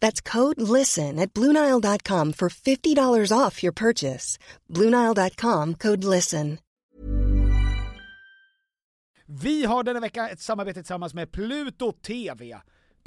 That's code LISTEN at Bluenile.com for $50 off your purchase. Bluenile.com code LISTEN. Vi har denna vecka ett samarbete tillsammans med Pluto TV.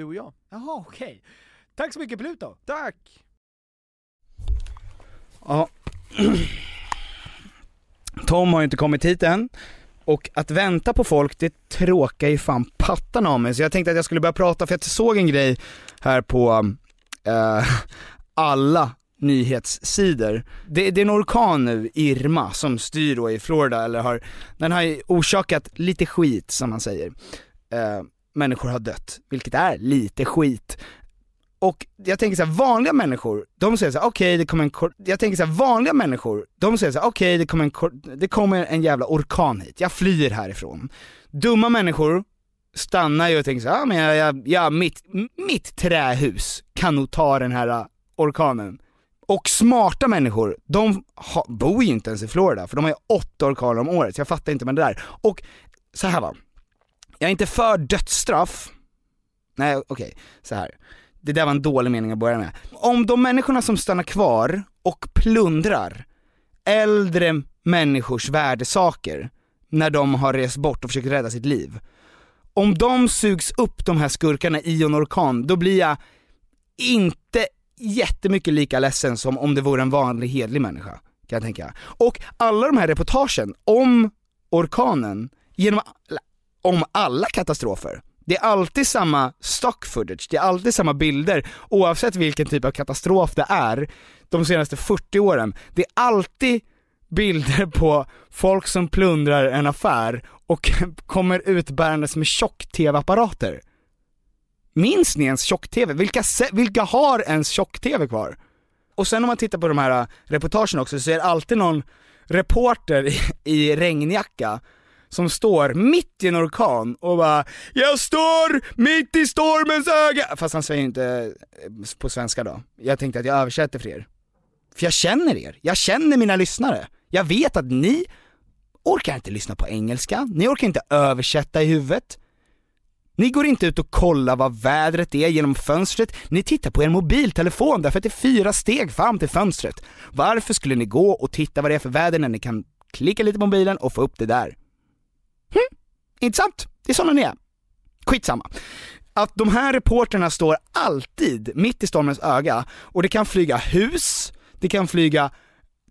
Du och jag. Jaha, okej. Tack så mycket Pluto! Tack! Ja. Tom har ju inte kommit hit än, och att vänta på folk det tråkar ju fan pattan av mig, så jag tänkte att jag skulle börja prata, för jag såg en grej här på eh, alla nyhetssidor. Det, det är en orkan nu, Irma, som styr då i Florida, eller har, den har ju orsakat lite skit som man säger. Eh, människor har dött, vilket är lite skit. Och jag tänker så här, vanliga människor, de säger så här: okej det kommer en kor-" jag tänker så här, vanliga människor, de säger så här: okej det kommer en kor- det kommer en jävla orkan hit, jag flyr härifrån. Dumma människor stannar ju och tänker så här, ja men jag, jag, jag, mitt, mitt trähus kan nog ta den här äh, orkanen. Och smarta människor, de ha, bor ju inte ens i Florida, för de har ju åtta orkaner om året, så jag fattar inte med det där. Och så här va, jag är inte för dödsstraff, nej okej, så här. Det där var en dålig mening att börja med. Om de människorna som stannar kvar och plundrar äldre människors värdesaker när de har rest bort och försökt rädda sitt liv. Om de sugs upp de här skurkarna i en orkan, då blir jag inte jättemycket lika ledsen som om det vore en vanlig hedlig människa, kan jag tänka. Och alla de här reportagen om orkanen, genom, om alla katastrofer, det är alltid samma stock footage, det är alltid samma bilder oavsett vilken typ av katastrof det är de senaste 40 åren. Det är alltid bilder på folk som plundrar en affär och kommer utbärandes med tjock-tv-apparater. Minns ni ens tjock-tv? Vilka, vilka har ens tjock-tv kvar? Och sen om man tittar på de här äh, reportagen också så är det alltid någon reporter i, i regnjacka som står mitt i en orkan och bara 'Jag står mitt i stormens öga' Fast han säger inte eh, på svenska då. Jag tänkte att jag översätter för er. För jag känner er, jag känner mina lyssnare. Jag vet att ni orkar inte lyssna på engelska, ni orkar inte översätta i huvudet. Ni går inte ut och kollar vad vädret är genom fönstret, ni tittar på er mobiltelefon därför att det är fyra steg fram till fönstret. Varför skulle ni gå och titta vad det är för väder när ni kan klicka lite på mobilen och få upp det där? Hm? inte sant. Det är sådana ni är. Skitsamma. Att de här reporterna står alltid mitt i stormens öga och det kan flyga hus, det kan flyga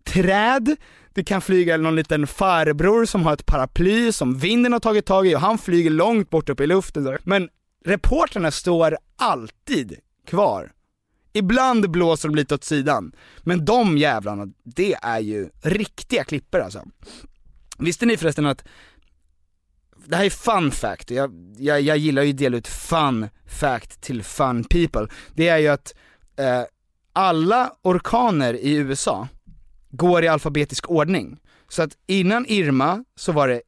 träd, det kan flyga någon liten farbror som har ett paraply som vinden har tagit tag i och han flyger långt bort upp i luften. Men reporterna står alltid kvar. Ibland blåser de lite åt sidan, men de jävlarna, det är ju riktiga klipper alltså. Visste ni förresten att det här är fun fact, jag, jag, jag gillar ju att dela ut fun fact till fun people. Det är ju att eh, alla orkaner i USA går i alfabetisk ordning. Så att innan Irma så var det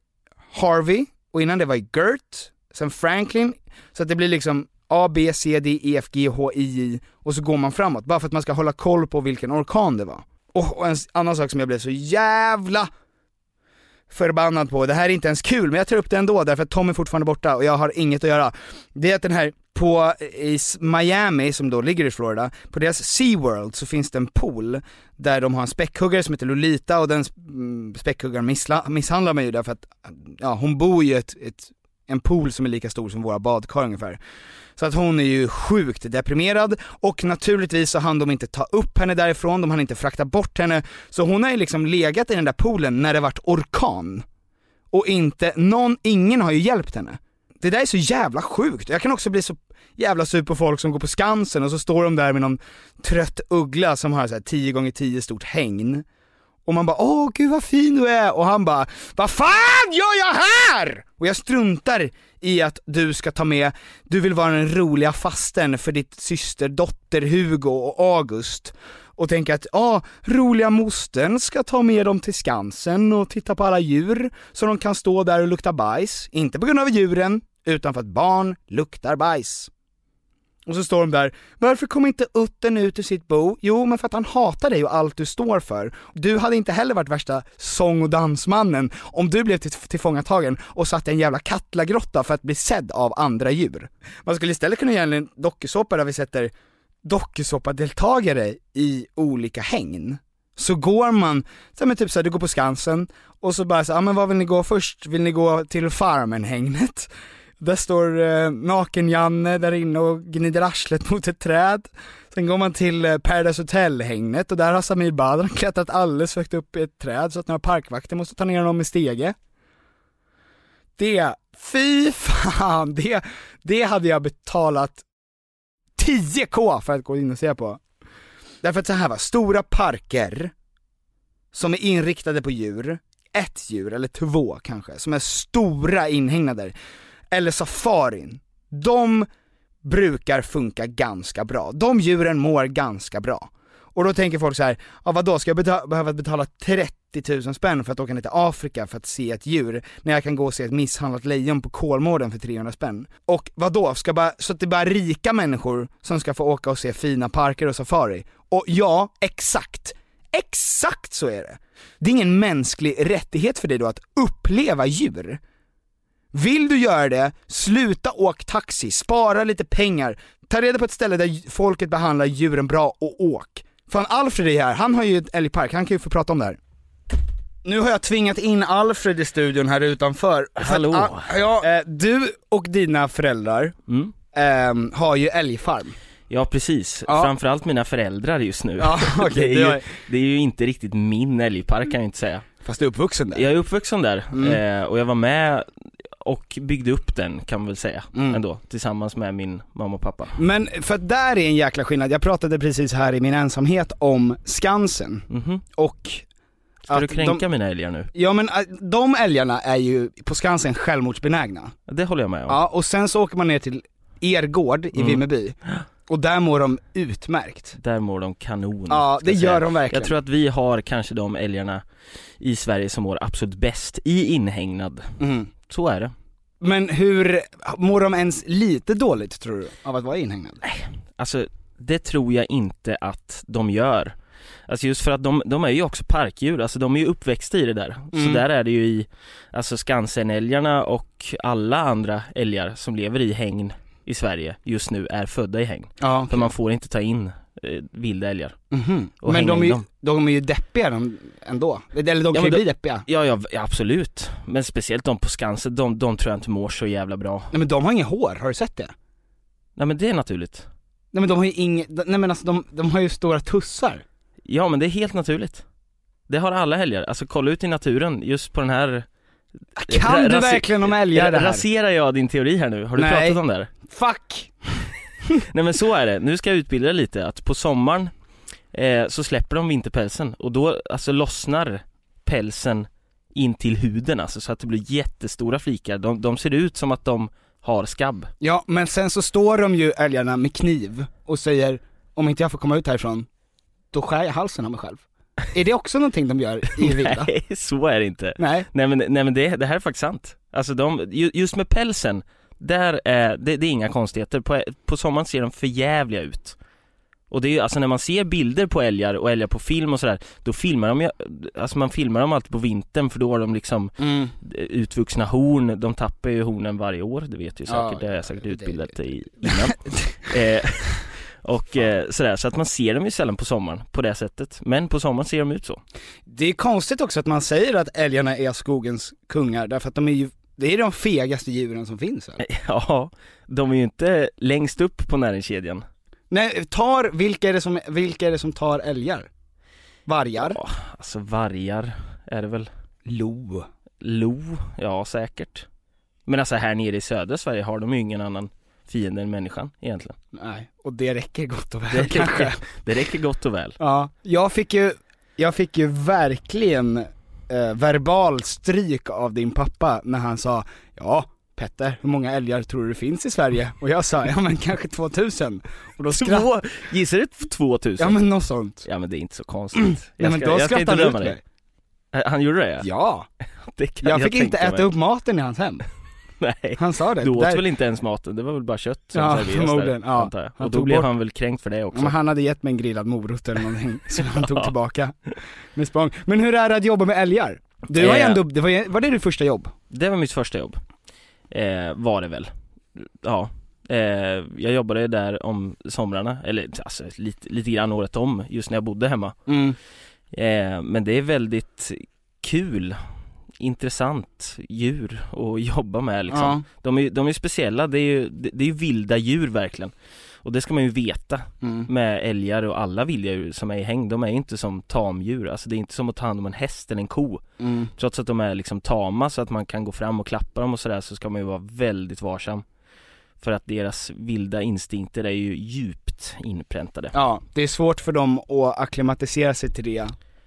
Harvey, och innan det var Gert, sen Franklin, så att det blir liksom A, B, C, D, E, F, G, H, I, J och så går man framåt, bara för att man ska hålla koll på vilken orkan det var. Och, och en annan sak som jag blev så jävla förbannad på, det här är inte ens kul men jag tar upp det ändå därför att Tom är fortfarande borta och jag har inget att göra. Det är att den här, på i Miami som då ligger i Florida, på deras SeaWorld så finns det en pool där de har en späckhuggare som heter Lolita och den mm, späckhuggaren missla, misshandlar mig ju därför att, ja hon bor i ett, ett, en pool som är lika stor som våra badkar ungefär. Så att hon är ju sjukt deprimerad och naturligtvis så hann de inte ta upp henne därifrån, de hann inte frakta bort henne. Så hon har ju liksom legat i den där poolen när det vart orkan. Och inte, någon, ingen har ju hjälpt henne. Det där är så jävla sjukt. Jag kan också bli så jävla sur på folk som går på Skansen och så står de där med någon trött uggla som har så här 10 gånger 10 stort hängn. Och man bara åh gud vad fin du är och han bara vad fan gör jag här? Och jag struntar i att du ska ta med, du vill vara den roliga fasten för ditt syster, dotter Hugo och August och tänka att ja, roliga mostern ska ta med dem till Skansen och titta på alla djur så de kan stå där och lukta bajs, inte på grund av djuren, utan för att barn luktar bajs. Och så står de där, varför kom inte utten ut ur sitt bo? Jo, men för att han hatar dig och allt du står för. Du hade inte heller varit värsta sång och dansmannen om du blev till tillfångatagen och satt i en jävla kattlagrotta för att bli sedd av andra djur. Man skulle istället kunna göra en dokusåpa där vi sätter dokusåpadeltagare i olika hägn. Så går man, så men typ såhär, du går på Skansen och så bara så, ja men vad vill ni gå först? Vill ni gå till Farmen-hägnet? Där står eh, Naken-Janne där inne och gnider arslet mot ett träd. Sen går man till eh, Paradise Hotel-hängnet och där har Samir Badran klättrat alldeles högt upp i ett träd så att några parkvakter måste ta ner honom med stege. Det, fy fan, det, det hade jag betalat 10k för att gå in och se på. Därför att så här va, stora parker som är inriktade på djur, ett djur eller två kanske, som är stora inhägnader eller safarin, de brukar funka ganska bra. De djuren mår ganska bra. Och då tänker folk så här, ja vadå, ska jag beta behöva betala 30 000 spänn för att åka ner till Afrika för att se ett djur, när jag kan gå och se ett misshandlat lejon på Kolmården för 300 spänn? Och vadå, ska bara, så att det är bara rika människor som ska få åka och se fina parker och safari? Och ja, exakt, exakt så är det. Det är ingen mänsklig rättighet för dig då att uppleva djur. Vill du göra det, sluta åk taxi, spara lite pengar, ta reda på ett ställe där folket behandlar djuren bra och åk. Fan Alfred är här, han har ju ett älgpark, han kan ju få prata om det här. Nu har jag tvingat in Alfred i studion här utanför. Hallå. Att, ja, eh, du och dina föräldrar Mm. ehm, har ju älgfarm. Ja precis, Ja. framförallt mina föräldrar just nu. Ja, okej, det, är ju, det är ju inte riktigt min älgpark kan jag inte säga. Fast du är uppvuxen där. Jag är uppvuxen där, Mm. eh, och jag var med och byggde upp den kan man väl säga Mm. ändå, tillsammans med min mamma och pappa. Men för att där är en jäkla skillnad, jag pratade precis här i min ensamhet om Skansen Mhm. och Ska du kränka de- mina älgar nu? Ja men äh, de älgarna är ju på Skansen självmordsbenägna. Det håller jag med om. Ja, och sen så åker man ner till er gård i Mm. Vimmerby, och där mår de utmärkt. Där mår de kanon. Ja, det gör de verkligen. Jag tror att vi har kanske de älgarna i Sverige som mår absolut bäst i inhägnad. Mm. Så är det. Men hur, mår de ens lite dåligt tror du, av att vara inhägnad? Alltså, det tror jag inte att de gör. Alltså just för att de, de är ju också parkdjur, alltså de är ju uppväxta i det där. Mm. Så där är det ju i, alltså Skansenälgarna och alla andra älgar som lever i hägn i Sverige just nu är födda i hägn. Ja, För man får inte ta in vilda älgar. Mhm. Och Men de är, ju, de är ju deppiga de, ändå. Eller de kan men ju då- bli deppiga. Ja, ja, ja, absolut. Men speciellt de på Skansen, de, de tror jag inte mår så jävla bra. Nej men de har inget hår, har du sett det? Nej men det är naturligt. Nej men de har ju inget, nej men alltså de, de har ju stora tussar. Ja men det är helt naturligt. Det har alla älgar, alltså kolla ut i naturen, just på den här Kan Ra- du verkligen om älgar det här? Raserar jag din teori här nu? Har du Nej. pratat om det här? Fuck! Nej men så är det, nu ska jag utbilda dig lite, att på sommaren eh, så släpper de vinterpälsen och då alltså lossnar pälsen in till huden alltså så att det blir jättestora flikar, de, de ser ut som att de har skabb Ja men sen så står de ju älgarna med kniv och säger om inte jag får komma ut härifrån, då skär jag halsen av mig själv. Är det också någonting de gör i vilda? Nej, så är det inte Nej. Nej men, nej, men det, det här är faktiskt sant Alltså de, ju- just med pälsen, där är, det, det är inga konstigheter, på, på sommaren ser de för jävliga ut. Och det är ju, alltså när man ser bilder på älgar och älgar på film och sådär, då filmar de ju, alltså man filmar dem alltid på vintern för då har de liksom Mm. utvuxna horn, de tappar ju hornen varje år, det vet Ja, säkert, det har jag säkert det- utbildat dig i innan. Eh, Och eh, sådär, så att man ser dem ju sällan på sommaren på det sättet, men på sommaren ser de ut så. Det är konstigt också att man säger att älgarna är skogens kungar, därför att de är ju, det är de fegaste djuren som finns här. Ja, de är ju inte längst upp på näringskedjan Nej, tar, vilka är det som, vilka är det som tar älgar? Vargar? Ja, alltså vargar är det väl Lo. Lo, ja säkert Men alltså här nere i södra Sverige har de ju ingen annan fiende än människan egentligen Nej, och det räcker gott och väl Det kanske. räcker, det räcker gott och väl Ja, jag fick ju, jag fick ju verkligen eh, verbal stryk av din pappa när han sa Ja, Petter, hur många älgar tror du det finns i Sverige? Och jag sa, ja men kanske 2000 Och då skrattade, Två, gissar du 2000? ja men något sånt Ja men det är inte så konstigt Ja men då skrattade han ut mig Han gjorde det? Ja, det kan jag fick inte tänka äta mig. upp maten i hans hem Nej, Han sa det, du åt Där- väl inte ens maten, det var väl bara kött som Ja, förmodligen, där, ja. antar jag. Han Och då blev bort- han väl kränkt för det också men han hade gett mig en grillad morot eller någonting som han tog tillbaka med språng. Men hur är det att jobba med älgar? Du har ju Eh. ändå, det var, var det ditt första jobb? Det var mitt första jobb eh, Var det väl Ja eh, Jag jobbade där om somrarna, eller alltså lite, lite grann året om, just när jag bodde hemma Mm. eh, Men det är väldigt kul Intressant djur att jobba med liksom. Ja. de, är, de är speciella, det är ju det, är ju vilda djur verkligen. Och det ska man ju veta Mm. med älgar och alla vilda djur som är i häng, de är inte som tamdjur, alltså det är inte som att ta hand om en häst eller en ko. Mm. Trots att de är liksom tama så att man kan gå fram och klappa dem och sådär så ska man ju vara väldigt varsam. För att deras vilda instinkter är ju djupt inpräntade. Ja, det är svårt för dem att acklimatisera sig till det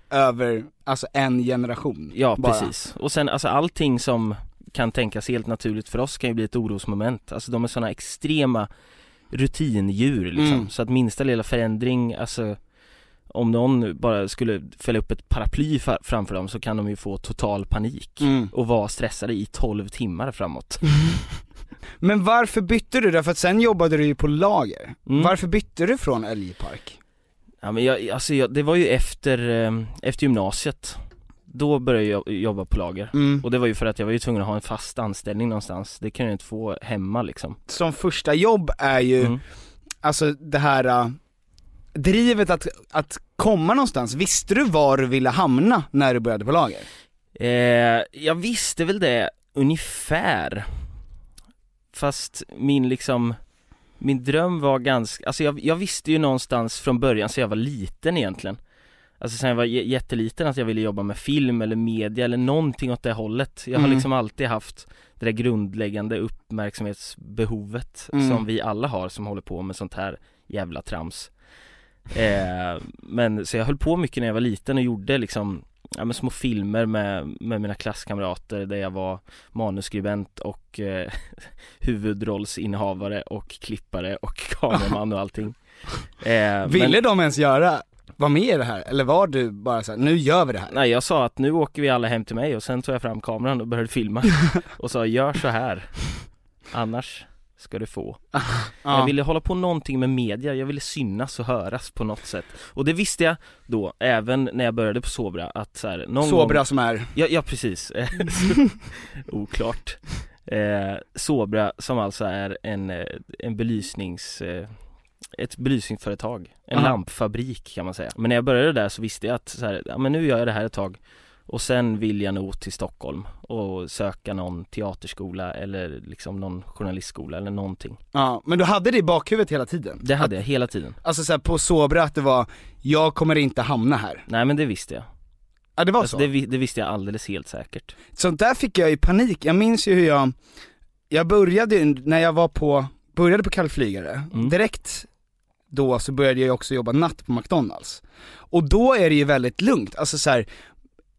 över, alltså en generation Ja bara. precis, och sen alltså allting som kan tänkas helt naturligt för oss kan ju bli ett orosmoment Alltså de är sådana extrema rutindjur liksom, Mm. så att minsta lilla förändring, alltså om någon bara skulle fälla upp ett paraply framför dem så kan de ju få total panik Mm. och vara stressade i 12 timmar framåt Men varför bytte du? Därför att sen jobbade du ju på lager. Mm. Varför bytte du från älgpark? Ja men jag, alltså jag, det var ju efter, eh, efter gymnasiet Då började jag jobba på lager Mm. Och det var ju för att jag var ju tvungen att ha en fast anställning någonstans Det kan jag inte få hemma liksom Som första jobb är ju, mm. alltså det här äh, drivet att, att komma någonstans. Visste du var du ville hamna när du började på lager? eh, Jag visste väl det ungefär Fast min liksom Min dröm var ganska, alltså jag, jag visste ju någonstans från början så jag var liten egentligen Alltså sen jag var jätteliten att jag ville jobba med film eller media eller någonting åt det hållet Jag har Mm. liksom alltid haft det där grundläggande uppmärksamhetsbehovet Mm. som vi alla har som håller på med sånt här jävla trams eh, Men så jag höll på mycket när jag var liten och gjorde liksom ja, men små filmer med, med mina klasskamrater där jag var manusskribent och eh, huvudrollsinnehavare och klippare och kameraman och allting eh, Ville men, de ens göra, vara med i det här? Eller var du bara så här, nu gör vi det här? Nej jag sa att nu åker vi alla hem till mig och sen tog jag fram kameran och började filma och sa gör så här Annars ska du få Ja. Jag ville hålla på någonting med media, jag ville synas och höras på något sätt Och det visste jag då, även när jag började på Sobra att så här, någon Så bra gång... som är, Ja, ja precis, oklart eh, Sobra som alltså är en, eh, en belysnings eh, ett belysningsföretag, en Aha. lampfabrik kan man säga. Men när jag började där så visste jag att så här, ja, men nu gör jag det här ett tag och sen vill jag nog till Stockholm och söka någon teaterskola eller liksom någon journalistskola eller någonting. Ja, men du hade det i bakhuvudet hela tiden? Det hade jag hela tiden. Alltså såhär på Sobra att det var, jag kommer inte hamna här. Nej men det visste jag. Ja det var Alltså, så? det, det visste jag alldeles helt säkert. Sånt där fick jag i panik, jag minns ju hur jag, jag började ju när jag var på, började på Kall Flygare, Mm. direkt då så började jag också jobba natt på McDonalds. Och då är det ju väldigt lugnt, alltså så här,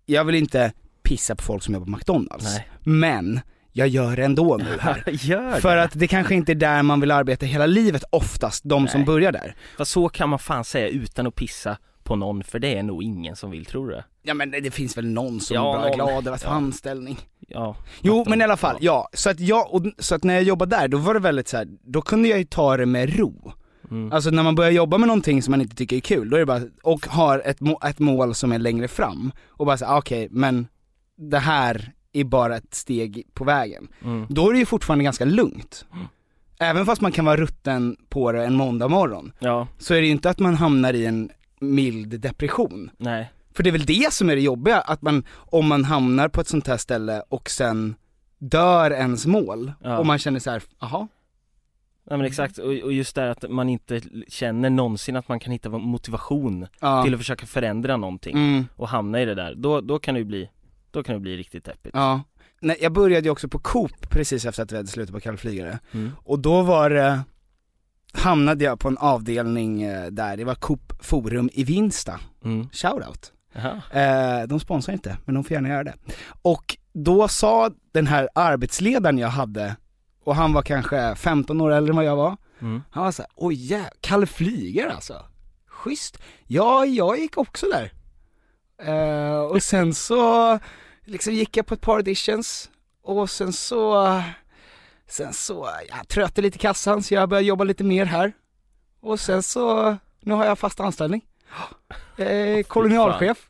jag vill inte pissa på folk som jobbar på McDonalds, Nej. men jag gör det ändå nu här. Gör För det. att det kanske inte är där man vill arbeta hela livet oftast, de som Nej. börjar där. Fast så kan man fan säga utan att pissa på någon för det är nog ingen som vill, tror du det? Ja men det finns väl någon som Ja, bara är glad över att få Ja. anställning. Ja. Jo men i alla fall, ja. Så att jag, och, så att när jag jobbade där, då var det väldigt så här, då kunde jag ju ta det med ro. Mm. Alltså när man börjar jobba med någonting som man inte tycker är kul, då är det bara, och har ett, må, ett mål som är längre fram, och bara säga ah, okej, men det här är bara ett steg på vägen. Mm. Då är det ju fortfarande ganska lugnt. Även fast man kan vara rutten på det en måndag morgon, Ja, så är det ju inte att man hamnar i en mild depression. nej. För det är väl det som är det jobbiga, att man, om man hamnar på ett sånt här ställe och sen dör ens mål, Ja. och man känner så här, jaha, Nej men exakt, och, och just det här att man inte känner någonsin att man kan hitta motivation ja. till att försöka förändra någonting Mm, och hamna i det där, då, då kan det ju bli, då kan det bli riktigt deppigt. ja. Nej, jag började ju också på Coop precis efter att vi hade slutat på Kall Flygare, Mm. och då var det, hamnade jag på en avdelning eh, där, det var Coop Forum i Vinsta, Mm. shoutout. Eh, de sponsrar inte, men de får gärna göra det. Och då sa den här arbetsledaren jag hade, och han var kanske 15 år äldre än vad jag var, Mm. Han var såhär, oj jä, Kalle Flyger alltså. Schysst. Ja, jag gick också där. Eh, och sen så, liksom gick jag på ett par auditions, och sen så, sen så, jag trötte lite i kassan så jag började jobba lite mer här. Och sen så, nu har jag fast anställning. Eh, kolonialchef.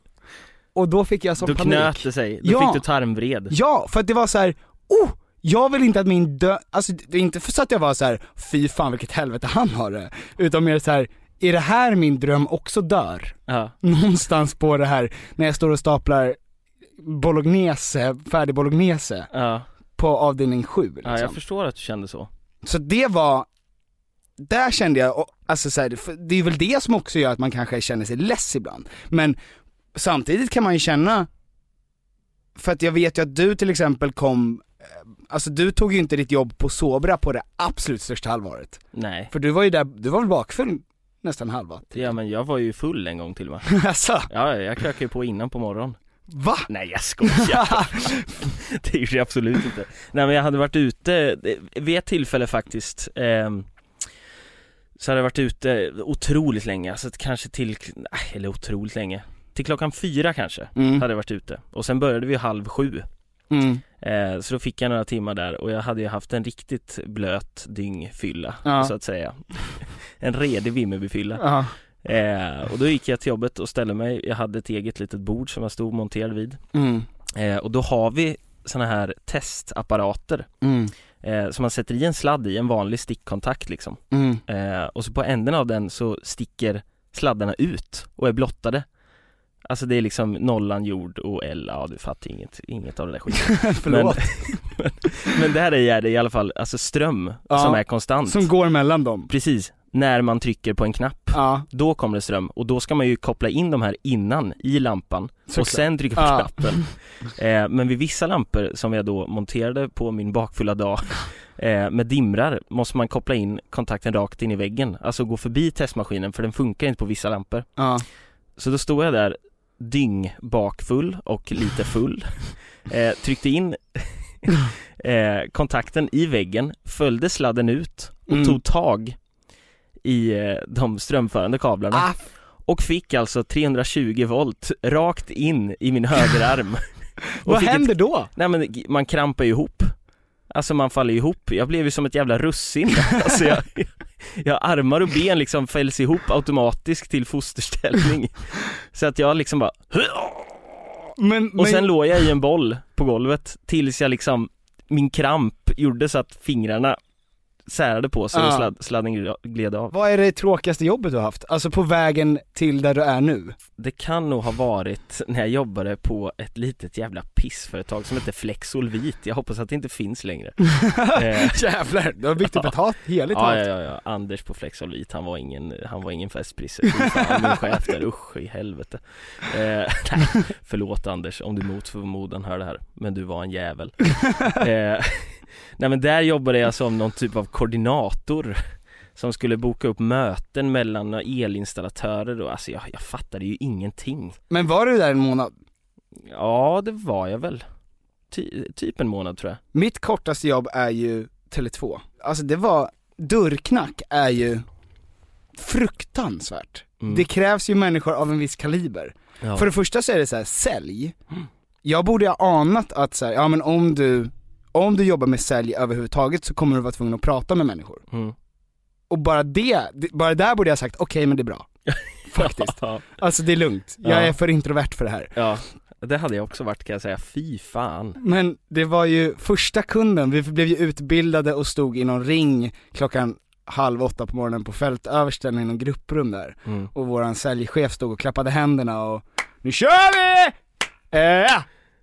Och då fick jag som Då panik. knöt det sig, då Ja. fick du tarmvred. Ja, för att det var så här, oh, jag vill inte att min dö, alltså det är inte för så att jag var så här, fy fan vilket helvete han har det, utan mer så här, är det här min dröm också dör? Ja. Någonstans på det här, när jag står och staplar bolognese, färdig bolognese Ja. på avdelning 7 liksom. ja, jag förstår att du kände så. Så det var, där kände jag, alltså så här, det är väl det som också gör att man kanske känner sig less ibland. Men samtidigt kan man ju känna, för att jag vet ju att du till exempel kom, alltså du tog ju inte ditt jobb på Sobra på det absolut största allvaret. Nej. För du var ju där, du var väl bakfull nästan halva? Ja men jag var ju full en gång till och med. alltså, Ja, jag krökade ju på innan på morgonen. va? Nej jag skojar. det gjorde jag absolut inte. Nej men jag hade varit ute, eh, vid ett tillfälle faktiskt, ehm, så hade jag varit ute otroligt länge, alltså kanske till, nej, eller otroligt länge, till klockan fyra kanske, Mm. hade jag varit ute. Och sen började vi halv sju. Mm. Eh, så då fick jag några timmar där och jag hade ju haft en riktigt blöt dyngfylla, Ja. så att säga. en redig Vimmerbyfylla. Ja. Eh, och då gick jag till jobbet och ställde mig, jag hade ett eget litet bord som jag stod monterad vid. Mm. Eh, och då har vi såna här testapparater Mm. eh, som man sätter i en sladd i, en vanlig stickkontakt liksom. Mm. Eh, och så på änden av den så sticker sladdarna ut och är blottade. Alltså det är liksom nollan jord och L, ja du fattar inget, inget av det där skiten. Förlåt. Men, men där är det i alla fall, alltså ström Ja, som är konstant. Som går mellan dem. Precis, när man trycker på en knapp, Ja, då kommer det ström och då ska man ju koppla in de här innan i lampan och såklart. sen trycka på Ja. knappen. Eh, men vid vissa lampor som jag då monterade på min bakfulla dag eh, med dimrar måste man koppla in kontakten rakt in i väggen, alltså gå förbi testmaskinen för den funkar inte på vissa lampor. Ja. Så då stod jag där dyng bakfull och lite full, eh, tryckte in eh, kontakten i väggen, följde sladden ut och Mm. tog tag i eh, de strömförande kablarna Ah, och fick alltså 320 volt rakt in i min högerarm. Vad händer Ett, då? nej men man krampar ju ihop. Alltså man faller ihop, jag blev ju som ett jävla russin. Alltså jag, jag armar och ben liksom fälls ihop automatiskt till fosterställning. Så att jag liksom bara Men, och men, sen låg jag i en boll på golvet tills jag liksom Min kramp gjorde så att fingrarna särade på sig och Ja. sladd, sladden gled av. Vad är det tråkigaste jobbet du har haft? Alltså på vägen till där du är nu? Det kan nog ha varit när jag jobbade på ett litet jävla pissföretag som heter Flexolvit, jag hoppas att det inte finns längre eh, Jävlar, du har byggt upp ett hat, heligt ja, ja, ja, ja, Anders på Flexolvit, han var ingen, han var ingen festprisse, min chef där, usch i helvete eh, nej, Förlåt Anders om du mot förmodan hör det här, men du var en jävel eh, Nej men där jobbade jag som någon typ av koordinator som skulle boka upp möten mellan elinstallatörer och alltså jag, jag fattade ju ingenting Men var du där en månad? Ja, det var jag väl. Ty, typ en månad tror jag. Mitt kortaste jobb är ju Tele2. Alltså det var, dörrknack är ju fruktansvärt. Mm. Det krävs ju människor av en viss kaliber. ja. För det första så är det så här, sälj. Jag borde ha anat att så här, ja men om du, om du jobbar med sälj överhuvudtaget så kommer du vara tvungen att prata med människor. Mm. Och bara det, bara där borde jag sagt okej men det är bra. Faktiskt. Alltså det är lugnt, jag Ja. är för introvert för det här. ja, det hade jag också varit kan jag säga. Fy fan. Men det var ju första kunden, vi blev ju utbildade och stod i någon ring klockan halv åtta på morgonen på fältöversten i någon grupprum där. Mm. Och våran säljchef stod och klappade händerna och Nu kör vi! Eh,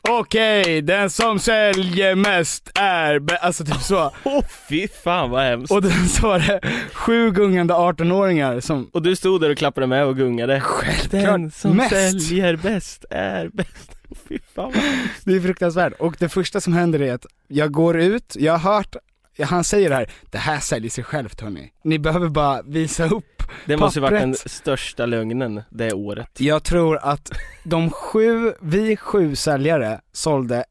Okej, den som säljer mest är bä-" alltså typ så. Åh fy fan vad hemskt. Och den så var det sju gungande 18-åringar som Och du stod där och klappade med och gungade. Självklart Den som mest. säljer bäst är bäst. Åh, Fy fan vad hemskt. Det är fruktansvärt, och det första som händer är att jag går ut, jag har hört, han säger det här, det här säljer sig självt hörni. Ni behöver bara visa upp. Det måste ju varit den största lögnen det året. Jag tror att de sju, vi sju säljare sålde,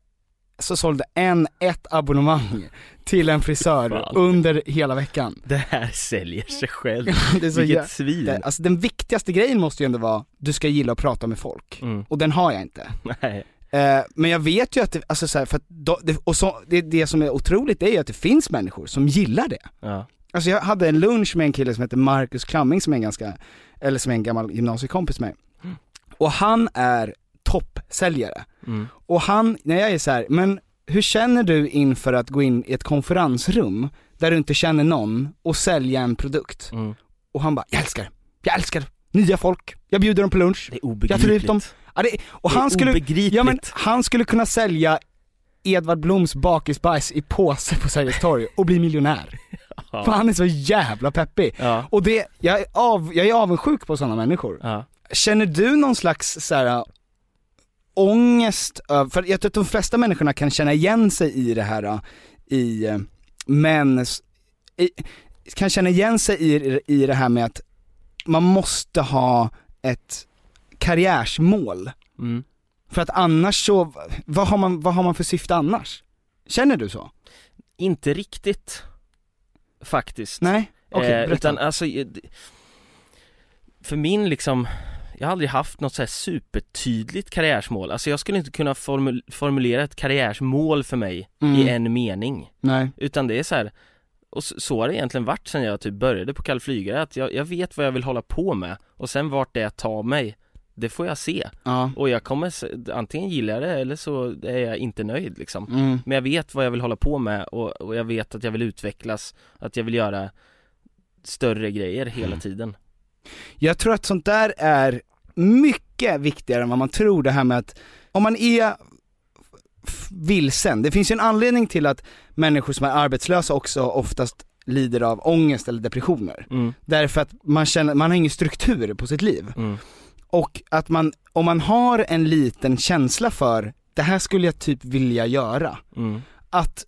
så sålde en ett abonnemang till en frisör Fan. under hela veckan. Det här säljer sig själv. Det är så Vilket svin. det, alltså den viktigaste grejen måste ju ändå vara, du ska gilla att prata med folk. Mm. Och den har jag inte. Nej. Eh, men jag vet ju att det, alltså så här, för att då, det, och så, det, det som är otroligt är ju att det finns människor som gillar det. Ja. Alltså jag hade en lunch med en kille som heter Marcus Klamming som är en ganska, eller som är en gammal gymnasiekompis med mig. Och han är toppsäljare. Mm. Och han, när jag är så här, men hur känner du inför att gå in i ett konferensrum där du inte känner någon och sälja en produkt? Mm. Och han bara, jag älskar det, jag älskar det. nya folk, jag bjuder dem på lunch. Det är Jag tar ut dem. Ja, det, och Det han skulle, ja men han skulle kunna sälja Edvard Bloms bakisbajs i påse på Sergels torg och bli miljonär. För han är så jävla peppig. Ja. Och det, jag är, av, jag är avundsjuk på sådana människor. Ja. Känner du någon slags så här, ångest, över- för jag tror att de flesta människorna kan känna igen sig i det här, i, eh, men, s- i, kan känna igen sig i, i det här med att man måste ha ett karriärsmål. Mm. För att annars så, vad har man, vad har man för syfte annars? Känner du så? Inte riktigt. Faktiskt. Nej? Okej, eh, berätta. utan alltså, eh, för min liksom, jag har aldrig haft något så här supertydligt karriärsmål. Alltså jag skulle inte kunna formul- formulera ett karriärsmål för mig Mm. i en mening. Nej. Utan det är så här, och så, så har det egentligen varit sen jag typ började på Kall Flygare, att jag, jag vet vad jag vill hålla på med och sen vart det tar mig, det får jag se. Ja. Och jag kommer, antingen gillar jag det eller så är jag inte nöjd liksom. Mm. Men jag vet vad jag vill hålla på med och, och jag vet att jag vill utvecklas, att jag vill göra större grejer hela Mm. tiden. Jag tror att sånt där är mycket viktigare än vad man tror det här med att, om man är vilsen, det finns ju en anledning till att människor som är arbetslösa också oftast lider av ångest eller depressioner. Mm, Därför att man känner, man har ingen struktur på sitt liv. Och att man, om man har en liten känsla för, det här skulle jag typ vilja göra. mm, att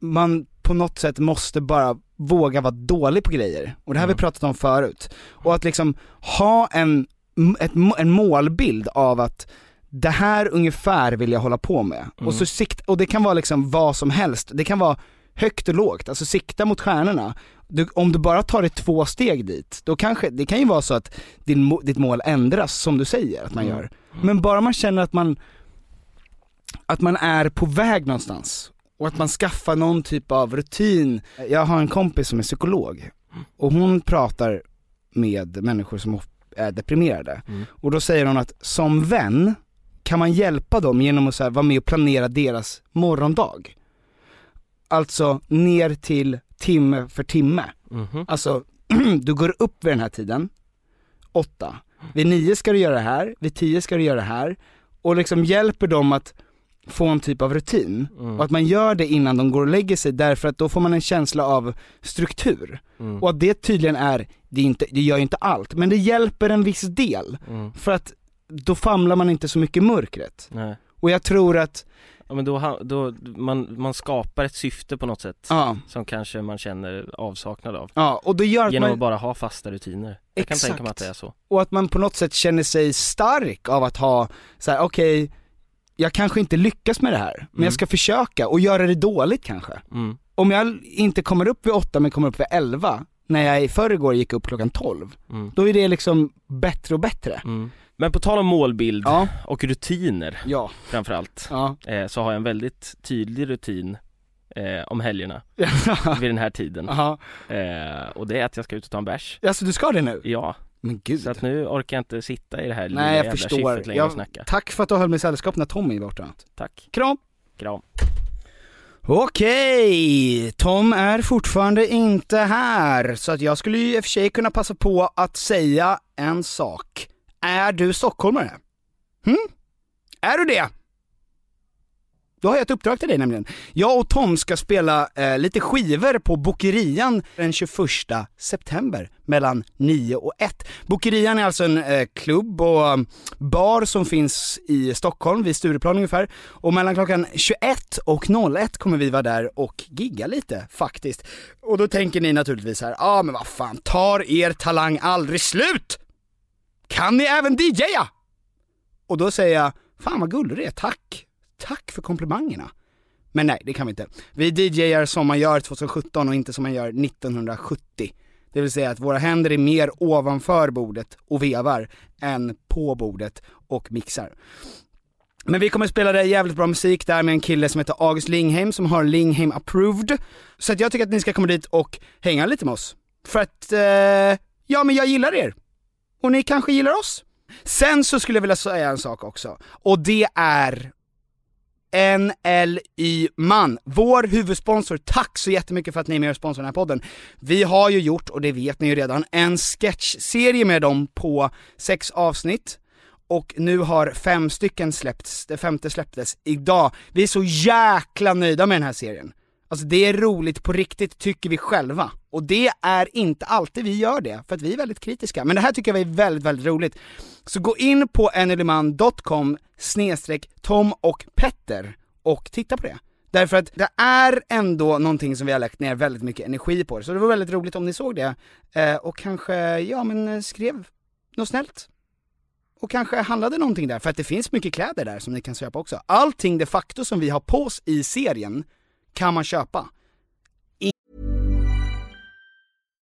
man på något sätt måste bara våga vara dålig på grejer. Och det här har vi Mm. pratat om förut. Och att liksom ha en, ett, en målbild av att det här ungefär vill jag hålla på med. Mm. Och, så sikt, och det kan vara liksom vad som helst, det kan vara högt och lågt, alltså sikta mot stjärnorna. Du, om du bara tar det två steg dit, då kanske, det kan ju vara så att din, ditt mål ändras som du säger att man Mm. gör. Men bara man känner att man, att man är på väg någonstans och att man skaffar någon typ av rutin. Jag har en kompis som är psykolog och hon pratar med människor som är deprimerade. Mm. Och då säger hon att som vän kan man hjälpa dem genom att så här, vara med och planera deras morgondag. Alltså ner till timme för timme. Mhm. Alltså, du går upp vid den här tiden, åtta. Vid nio ska du göra det här, vid tio ska du göra det här. Och liksom hjälper dem att få en typ av rutin. Mm. Och att man gör det innan de går och lägger sig därför att då får man en känsla av struktur. Mm. Och att det tydligen är, det, är inte, det gör ju inte allt, men det hjälper en viss del. Mm. För att då famlar man inte så mycket i mörkret. Nej. Och jag tror att, Ja men då, då man, man skapar ett syfte på något sätt ja, som kanske man känner avsaknad av ja, och då gör att Genom man, att bara ha fasta rutiner Jag kan tänka mig att det är så och att man på något sätt känner sig stark av att ha så här: okej, jag kanske inte lyckas med det här, men Mm. jag ska försöka och göra det dåligt kanske. mm. Om jag inte kommer upp vid åtta men kommer upp vid elva, när jag i förrgår gick upp klockan 12, Mm. då är det liksom bättre och bättre. Mm. Men på tal om målbild Ja, och rutiner ja, framförallt ja. eh, Så har jag en väldigt tydlig rutin eh, om helgerna vid den här tiden eh, Och det är att jag ska ut och ta en bärs alltså du ska det nu? Ja, Men gud. så att nu orkar jag inte sitta i det här lilla Nej jag jävla förstår. längre och Jag, snacka tack för att du höll mig sällskap när Tommy är borta. Tack, Kram! kram Okej, Tom är fortfarande inte här, så att jag skulle ju i och för sig kunna passa på att säga en sak. Är du stockholmare? Hm? Är du det? Då har jag ett uppdrag till dig nämligen. Jag och Tom ska spela eh, lite skivor på Bokerian den 21 september mellan 9 och 1. Bokerian är alltså en eh, klubb och um, bar som finns i Stockholm, vid Stureplan ungefär. Och mellan klockan 21 och 01 kommer vi vara där och gigga lite faktiskt. Och då tänker ni naturligtvis här, ja ah, men vad fan, tar er talang aldrig slut? Kan ni även DJa? Och då säger jag, fan vad gullig du är, tack. Tack för komplimangerna. Men nej, det kan vi inte. Vi DJar som man gör 2017 och inte som man gör 1970. Det vill säga att våra händer är mer ovanför bordet och vevar än på bordet och mixar. Men vi kommer spela jävligt bra musik där med en kille som heter August Lingheim som har Lingheim approved. Så att jag tycker att ni ska komma dit och hänga lite med oss. För att, eh, ja men jag gillar er. Och ni kanske gillar oss. Sen så skulle jag vilja säga en sak också. Och det är NLY Man, vår huvudsponsor. Tack så jättemycket för att ni är med och sponsrar den här podden. Vi har ju gjort, och det vet ni ju redan, en sketchserie med dem på sex avsnitt. Och nu har fem stycken släppts, det femte släpptes idag. Vi är så jäkla nöjda med den här serien. Alltså det är roligt på riktigt, tycker vi själva. Och det är inte alltid vi gör det, för att vi är väldigt kritiska. Men det här tycker jag är väldigt, väldigt roligt. Så gå in på enelyman.com snedstreck Tom och Petter och titta på det. Därför att det är ändå någonting som vi har lagt ner väldigt mycket energi på. Så det var väldigt roligt om ni såg det. Eh, och kanske, ja men eh, skrev något snällt. Och kanske handlade någonting där, för att det finns mycket kläder där som ni kan köpa också. Allting de facto som vi har på oss i serien kan man köpa.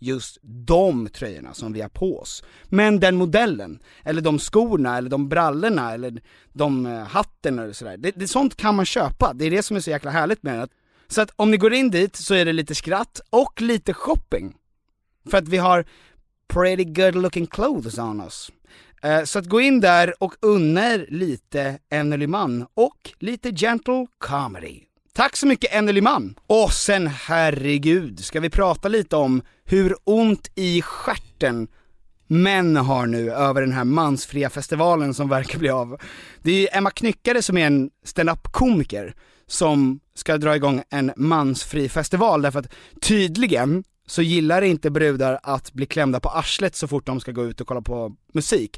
just de tröjorna som vi har på oss. Men den modellen, eller de skorna, eller de brallorna, eller de eh, hatten eller sådär. Det, det, sånt kan man köpa, det är det som är så jäkla härligt med det. Så att om ni går in dit så är det lite skratt och lite shopping. För att vi har pretty good looking clothes on us. Eh, så att gå in där och unna er lite Enely Man och lite gentle comedy. Tack så mycket Enely Man! Och sen herregud, ska vi prata lite om hur ont i stjärten män har nu över den här mansfria festivalen som verkar bli av. Det är Emma Knyckare som är en standup-komiker som ska dra igång en mansfri festival därför att tydligen så gillar inte brudar att bli klämda på arslet så fort de ska gå ut och kolla på musik.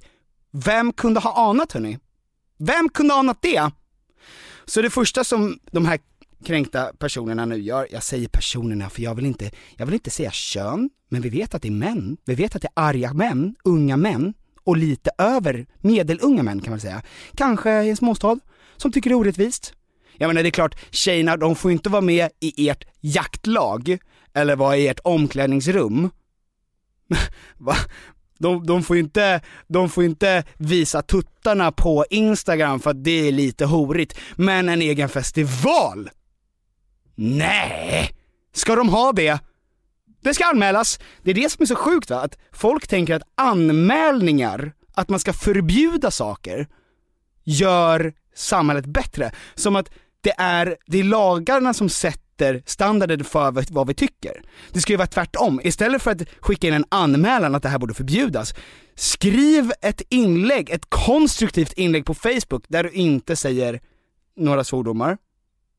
Vem kunde ha anat hörni? Vem kunde ha anat det? Så det första som de här kränkta personerna nu gör, jag säger personerna för jag vill inte, jag vill inte säga kön, men vi vet att det är män, vi vet att det är arga män, unga män och lite över medelunga män kan man säga. Kanske i en småstad, som tycker det är orättvist. Jag menar det är klart, tjejerna de får ju inte vara med i ert jaktlag, eller vara i ert omklädningsrum. Va? De, de, får inte, de får ju inte visa tuttarna på Instagram för att det är lite horigt, men en egen festival? Nej! Ska de ha det? Det ska anmälas. Det är det som är så sjukt va, att folk tänker att anmälningar, att man ska förbjuda saker, gör samhället bättre. Som att det är, det är lagarna som sätter standarden för vad- vad vi tycker. Det ska ju vara tvärtom. Istället för att skicka in en anmälan att det här borde förbjudas, skriv ett inlägg, ett konstruktivt inlägg på Facebook där du inte säger några svordomar.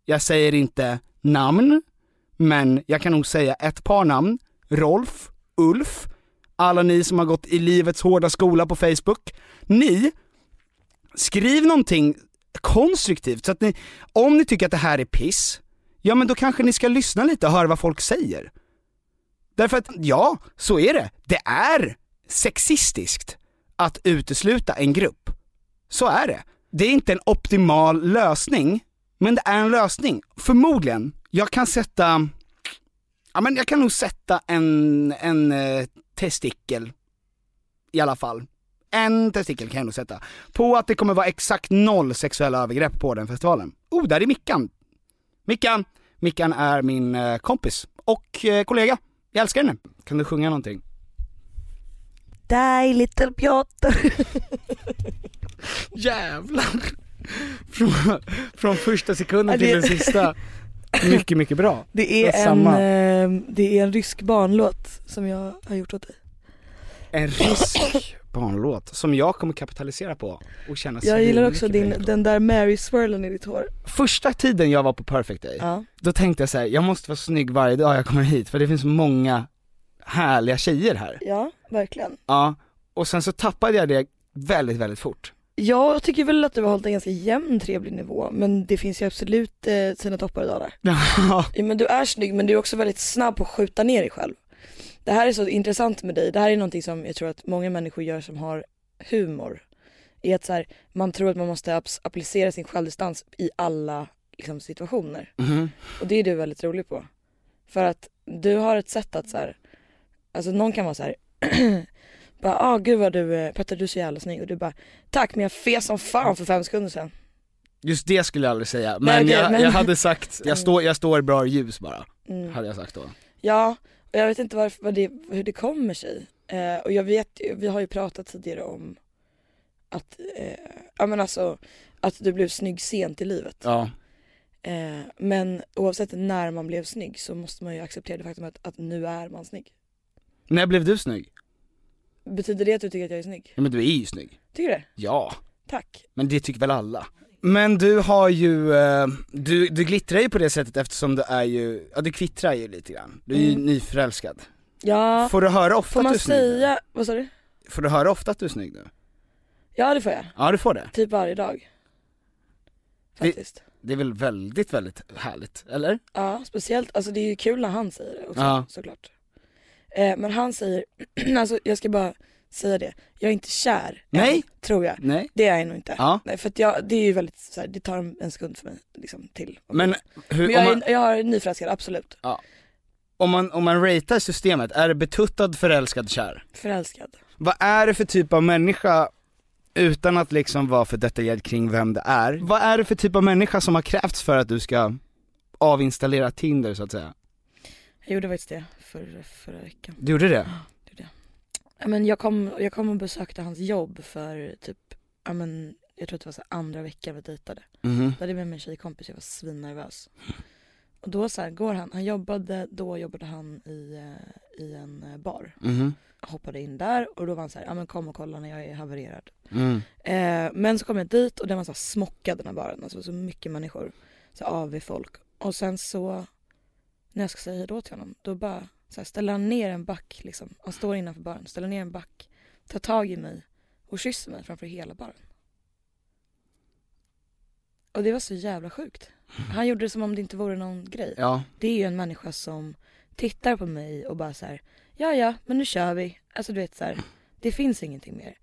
Jag säger inte namn, men jag kan nog säga ett par namn. Rolf, Ulf, alla ni som har gått i livets hårda skola på Facebook. Ni, skriv någonting konstruktivt så att ni, om ni tycker att det här är piss, ja men då kanske ni ska lyssna lite och höra vad folk säger. Därför att, ja, så är det. Det är sexistiskt att utesluta en grupp. Så är det. Det är inte en optimal lösning, men det är en lösning. Förmodligen. Jag kan sätta, ja men jag kan nog sätta en, en eh, testikel i alla fall. En testikel kan jag nog sätta. På att det kommer vara exakt noll sexuella övergrepp på den festivalen. Oh, där är Mickan. Mickan, Mickan är min eh, kompis och eh, kollega. Jag älskar henne. Kan du sjunga någonting? Die little Piotr. Jävlar! Från, från första sekunden till den sista. Mycket, mycket bra. Det är, en, eh, det är en rysk barnlåt som jag har gjort åt dig. En rysk barnlåt som jag kommer kapitalisera på och känna Jag gillar också din, den där Mary-swirlen i ditt hår. Första tiden jag var på Perfect Day, Ja. då tänkte jag så här: jag måste vara snygg varje dag jag kommer hit för det finns många härliga tjejer här. Ja, verkligen. Ja, och sen så tappade jag det väldigt, väldigt fort. Jag tycker väl att du har hållit en ganska jämn trevlig nivå men det finns ju absolut eh, sina toppar och dalar. Ja. Men du är snygg men du är också väldigt snabb på att skjuta ner dig själv. Det här är så intressant med dig, det här är någonting som jag tror att många människor gör som har humor. Är att så här, man tror att man måste ap- applicera sin självdistans i alla liksom, situationer. Mhm. Och det är du väldigt rolig på. För att du har ett sätt att så här, alltså någon kan vara så här. bara ah gud vad du, eh, Petter du är så jävla snygg och du bara tack men jag fes som fan för fem sekunder sedan. Just det skulle jag aldrig säga, men, Nej, okej, jag, men- jag hade sagt, jag står, jag står i bra ljus bara, Mm. hade jag sagt då. Ja, och jag vet inte varför, vad det, hur det kommer sig. Eh, och jag vet ju, vi har ju pratat tidigare om att, eh, ja men alltså att du blev snygg sent i livet. Ja. Eh, men oavsett när man blev snygg så måste man ju acceptera det faktum att, att nu är man snygg. När blev du snygg? Betyder det att du tycker att jag är snygg? Ja men du är ju snygg. Tycker du det? Ja. Tack. Men det tycker väl alla? Men du har ju, eh, du, du glittrar ju på det sättet eftersom du är ju, ja du kvittrar ju lite grann. Du är ju Mm. nyförälskad. Ja, Får du höra ofta får att man du är snygg? nu? säga, vad sa du? Får du höra ofta att du är snygg nu? Ja det får jag. Ja du får det. Typ varje dag. Det- Faktiskt. Det är väl väldigt, väldigt härligt, eller? Ja, speciellt, alltså det är ju kul när han säger det också Ja. såklart. Eh, men han säger, alltså jag ska bara säga det, jag är inte kär Nej. än, tror jag. Nej. Det är jag nog inte. Ja. Nej, för att jag, det är ju väldigt så här, det tar en- sekund för mig liksom till. Men hur, Men jag, man, är, jag är nyförälskad, absolut. om, man, om man ratear systemet, är det betuttad, förälskad, kär? Förälskad. Vad är det för typ av människa, utan att liksom vara för detaljerad kring vem det är, vad är det för typ av människa som har krävts för att du ska avinstallera Tinder så att säga? Jag gjorde faktiskt det för, förra veckan. Du gjorde det? Ja, men jag, kom, jag kom och besökte hans jobb för typ, ja men jag tror att det var så andra veckan vi dejtade. Mhm. Då hade jag med mig en tjejkompis, jag var svinnervös. Och då så här, går han, han jobbade, då jobbade han i, eh, i en eh, bar. Mhm. Hoppade in där och då var han så här, ja men kom och kolla när jag är havererad. Mm. Eh, men så kom jag dit och den var så här smockad den här baren, alltså så mycket människor. Så av folk. Och sen så, när jag ska säga hejdå till honom, då bara så här, ställer han ner en back liksom. Han står innanför baren, ställer ner en back, tar tag i mig och kysser mig framför hela baren. Och det var så jävla sjukt. Han gjorde det som om det inte vore någon grej. Ja. Det är ju en människa som tittar på mig och bara så här, ja ja, men nu kör vi. Alltså du vet så här, det finns ingenting mer.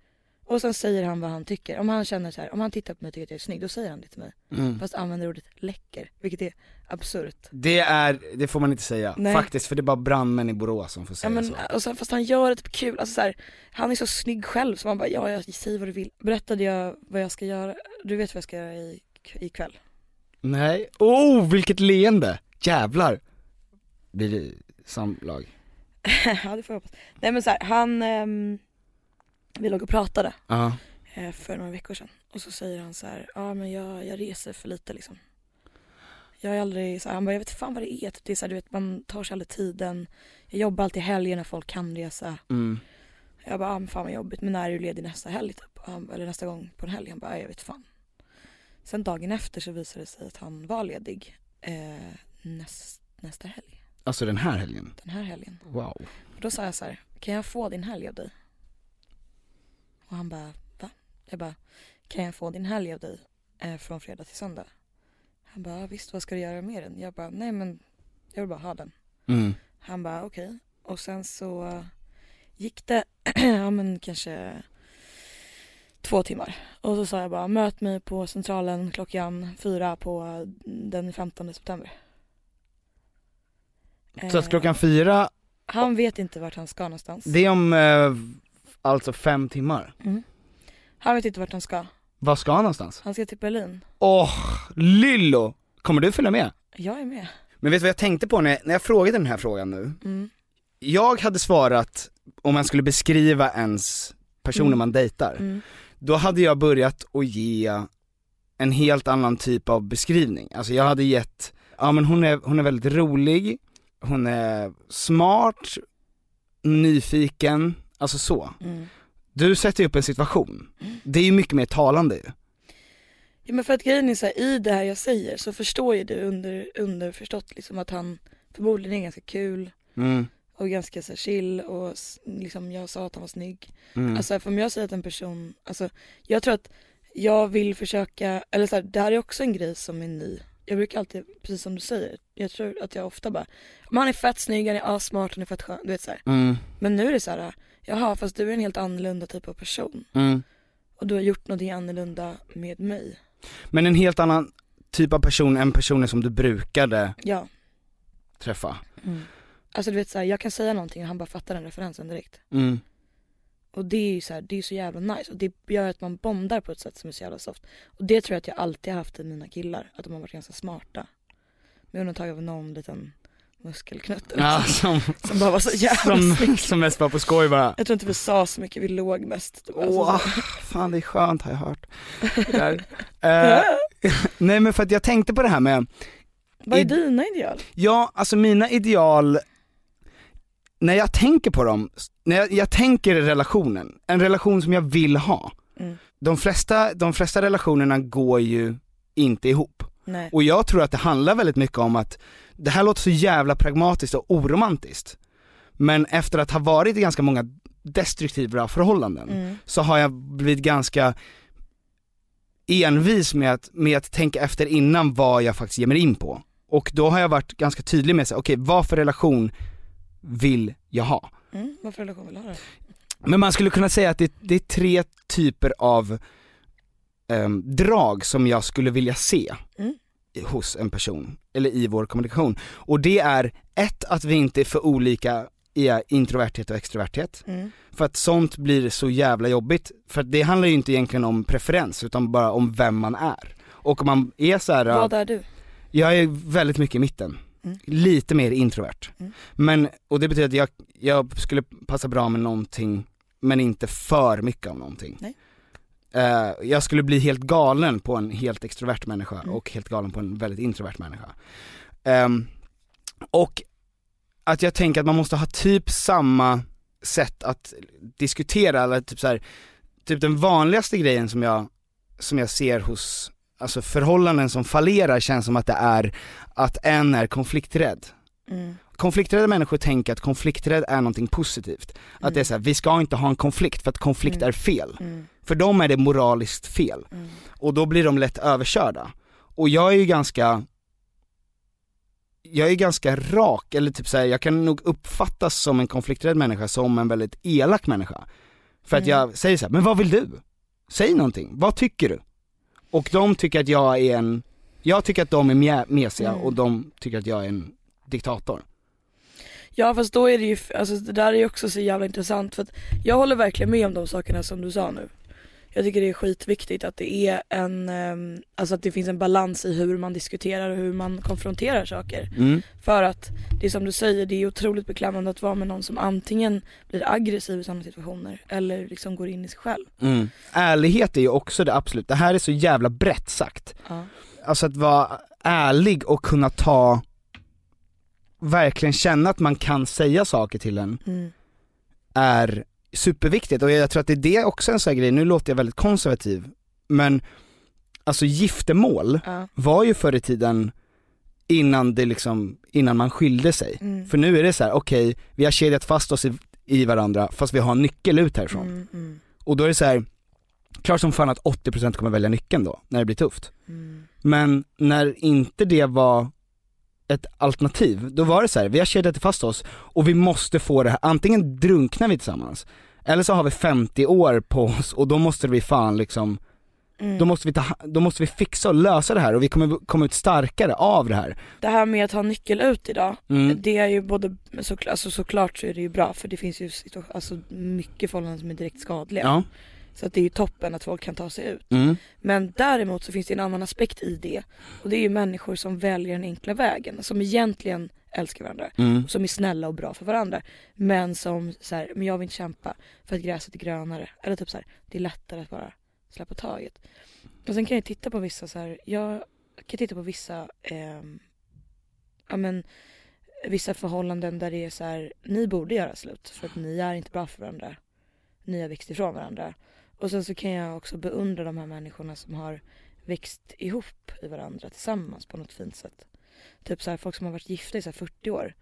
Och sen säger han vad han tycker. Om han känner så här, om han tittar på mig och tycker att jag är snygg, då säger han det till mig. Mm. Fast använder ordet läcker, vilket är absurt. Det är, det får man inte säga, Nej. faktiskt, för det är bara brandmän i Borås som får Ja, säga men, så. och sen, fast han gör det typ kul, alltså så här, han är så snygg själv så man bara, ja jag säger vad du vill. Berättade jag vad jag ska göra, du vet vad jag ska göra i, ikväll? Nej, oh vilket leende! Jävlar! Blir det samlag? ja det får jag hoppas. Nej men så här, han, ehm, vi låg och pratade Ja. eh, för några veckor sedan. Och så säger han så här, ja men jag, jag reser för lite liksom. Jag är aldrig så här, han bara, jag vet fan vad det är. Typ, Det är så här, du vet man tar sig aldrig tiden. Jag jobbar alltid helger när folk kan resa. Mm. Jag bara, ah, men fan vad jobbigt, men när är du ledig nästa helg typ? Eller nästa gång på en helg? Han bara, "Ah, jag vet fan. Sen dagen efter så visade det sig att han var ledig eh, näst, nästa helg. Alltså den här helgen? Den här helgen. Wow. Och då sa jag så här, kan jag få din helg av dig? Och han bara, va? Jag bara, kan jag få din helg av dig eh, från fredag till söndag? Han bara, "Ja, visst vad ska du göra med den? Jag bara, nej men jag vill bara ha den. Mm. Han bara, okej. Och sen så gick det, ja men kanske två timmar. Och så sa jag bara, möt mig på Centralen klockan fyra på den 15 september. Så att klockan fyra, Han vet inte vart han ska någonstans. det är om eh, alltså fem timmar. Mm. Han vet inte vart han ska. Var ska han någonstans? Han ska till Berlin. Åh, Lillo! Kommer du följa med? Jag är med. Men vet du vad jag tänkte på när, när jag frågade den här frågan nu? Mm. Jag hade svarat, om man skulle beskriva ens personer Mm. man dejtar, Mm. då hade jag börjat att ge en helt annan typ av beskrivning. Alltså jag hade gett, ja men hon är, hon är väldigt rolig, hon är smart, nyfiken, alltså så. Mm. Du sätter ju upp en situation. Det är ju mycket mer talande ju. Ja men för att grejen är så här, i det här jag säger så förstår ju du under, underförstått liksom att han förmodligen är ganska kul Mm. och ganska så här, chill och liksom jag sa att han var snygg. Mm. Alltså om jag säger att en person, alltså jag tror att jag vill försöka, eller så här, det här är också en grej som är ny. Jag brukar alltid, precis som du säger, jag tror att jag ofta bara, om han är fett snygg, han är assmart, han är fett skön, du vet så här. Mm. Men nu är det så här, jaha fast du är en helt annorlunda typ av person. Mm. Och du har gjort någonting annorlunda med mig. Men en helt annan, typ av person än personer som du brukade Ja. träffa. Mm. Alltså du vet såhär, jag kan säga någonting och han bara fattar den referensen direkt. Mm. Och det är ju så här, det är så jävla nice och det gör att man bondar på ett sätt som är så jävla soft. Och det tror jag att jag alltid har haft i mina killar, att de har varit ganska smarta. Med undantag av någon liten muskelknutt eller Ja, som, som bara var så jävla som, snygg. som mest bara på skoj bara. Jag tror inte vi sa så mycket, vi låg mest. Var alltså Åh, fan det är skönt har jag hört. Eh, nej men för att jag tänkte på det här med, Vad är i- dina ideal? ja alltså mina ideal, när jag tänker på dem, när jag, jag tänker relationen, en relation som jag vill ha. Mm. De flesta, de flesta relationerna går ju inte ihop. Nej. Och jag tror att det handlar väldigt mycket om att, det här låter så jävla pragmatiskt och oromantiskt. Men efter att ha varit i ganska många destruktiva förhållanden Mm. så har jag blivit ganska envis med att, med att tänka efter innan vad jag faktiskt ger mig in på. Och då har jag varit ganska tydlig med sig, okej vad för relation vill jag ha? Mm. Vad för relation vill du ha då? Men man skulle kunna säga att det, det är tre typer av ehm, drag som jag skulle vilja se Mm. hos en person, eller i vår kommunikation. Och det är ett, att vi inte är för olika i introverthet och extroverthet. Mm. För att sånt blir så jävla jobbigt, för det handlar ju inte egentligen om preferens utan bara om vem man är. Och om man är så här, Vad är du? jag är väldigt mycket i mitten. Mm. Lite mer introvert. Mm. Men, och det betyder att jag, jag skulle passa bra med någonting, men inte för mycket av någonting. Nej. Eh, jag skulle bli helt galen på en helt extrovert människa Mm. och helt galen på en väldigt introvert människa. Ehm, och att jag tänker att man måste ha typ samma sätt att diskutera, eller typ så här, typ den vanligaste grejen som jag, som jag ser hos, alltså förhållanden som fallerar känns som att det är att en är konflikträdd. Mm. Konflikträdda människor tänker att konflikträdd är någonting positivt. Att det är så här, vi ska inte ha en konflikt för att konflikt Mm. är fel. Mm. För dem är det moraliskt fel. Mm. Och då blir de lätt överkörda. Och jag är ju ganska, jag är ganska rak, eller typ såhär, jag kan nog uppfattas som en konflikträdd människa som en väldigt elak människa. För att Mm. jag säger så här, men vad vill du? Säg någonting, vad tycker du? Och de tycker att jag är en, jag tycker att de är mjä- mesiga Mm. och de tycker att jag är en diktator. Ja fast då är det ju, alltså det där är ju också så jävla intressant för att jag håller verkligen med om de sakerna som du sa nu. Jag tycker det är skitviktigt att det är en, ehm, alltså att det finns en balans i hur man diskuterar och hur man konfronterar saker. Mm. För att det är som du säger, det är otroligt beklämmande att vara med någon som antingen blir aggressiv i sådana situationer eller liksom går in i sig själv. Mm. Ärlighet är ju också det absolut, det här är så jävla brett sagt. Ja. Alltså att vara ärlig och kunna ta, verkligen känna att man kan säga saker till en Mm. är superviktigt och jag tror att det är det också en sån här grej, nu låter jag väldigt konservativ, men alltså giftermål Ja. var ju förr i tiden innan det liksom, innan man skilde sig. Mm. För nu är det så här: okej, vi har kedjat fast oss i, i varandra fast vi har en nyckel ut härifrån. Mm, mm, Och då är det så här. klart som fan att 80% kommer välja nyckeln då, när det blir tufft. mm. Men när inte det var ett alternativ, då var det så här: vi har kedjat fast oss och vi måste få det här, antingen drunknar vi tillsammans, eller så har vi 50 år på oss och då måste vi fan liksom, Mm. då måste vi ta, då måste vi fixa och lösa det här och vi kommer komma ut starkare av det här. Det här med att ha nyckel ut idag, Mm. det är ju både, såklart, alltså såklart så är det ju bra för det finns ju alltså mycket förhållanden som är direkt skadliga. Ja. Så att det är ju toppen att folk kan ta sig ut. Mm. Men däremot så finns det en annan aspekt i det. Och det är ju människor som väljer den enkla vägen. Som egentligen älskar varandra. Mm. Som är snälla och bra för varandra. Men som så här, men jag vill inte kämpa för att gräset är grönare. Eller typ så här, det är lättare att bara släppa taget. Och sen kan jag titta på vissa så här, jag kan titta på vissa, ehm, ja men vissa förhållanden där det är så här, ni borde göra slut för att ni är inte bra för varandra. Ni har växt ifrån varandra. Och sen så kan jag också beundra de här människorna som har växt ihop i varandra tillsammans på något fint sätt. Typ så här, folk som har varit gifta i så här 40 år.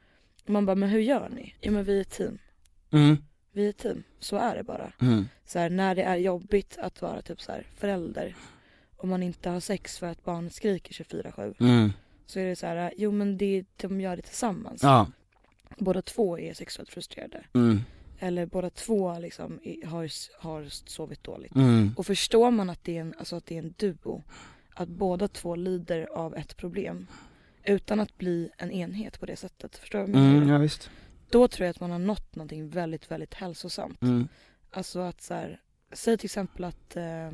Man bara, men hur gör ni? Ja men vi är ett team. Mm. Vi är ett team. Så är det bara. Mm. Så här, när det är jobbigt att vara typ så här förälder och man inte har sex för att barnet skriker 24-7 Mm. så är det så här, jo men det, de gör det tillsammans. Ja. Båda två är sexuellt frustrerade. Eller båda två liksom har, har sovit dåligt. Mm. Och förstår man att det, är en, alltså att det är en duo, att båda två lider av ett problem utan att bli en enhet på det sättet. Förstår du? Mm, ja visst. Då tror jag att man har nått någonting väldigt, väldigt hälsosamt. Mm. Alltså att så här, säg till exempel att, eh,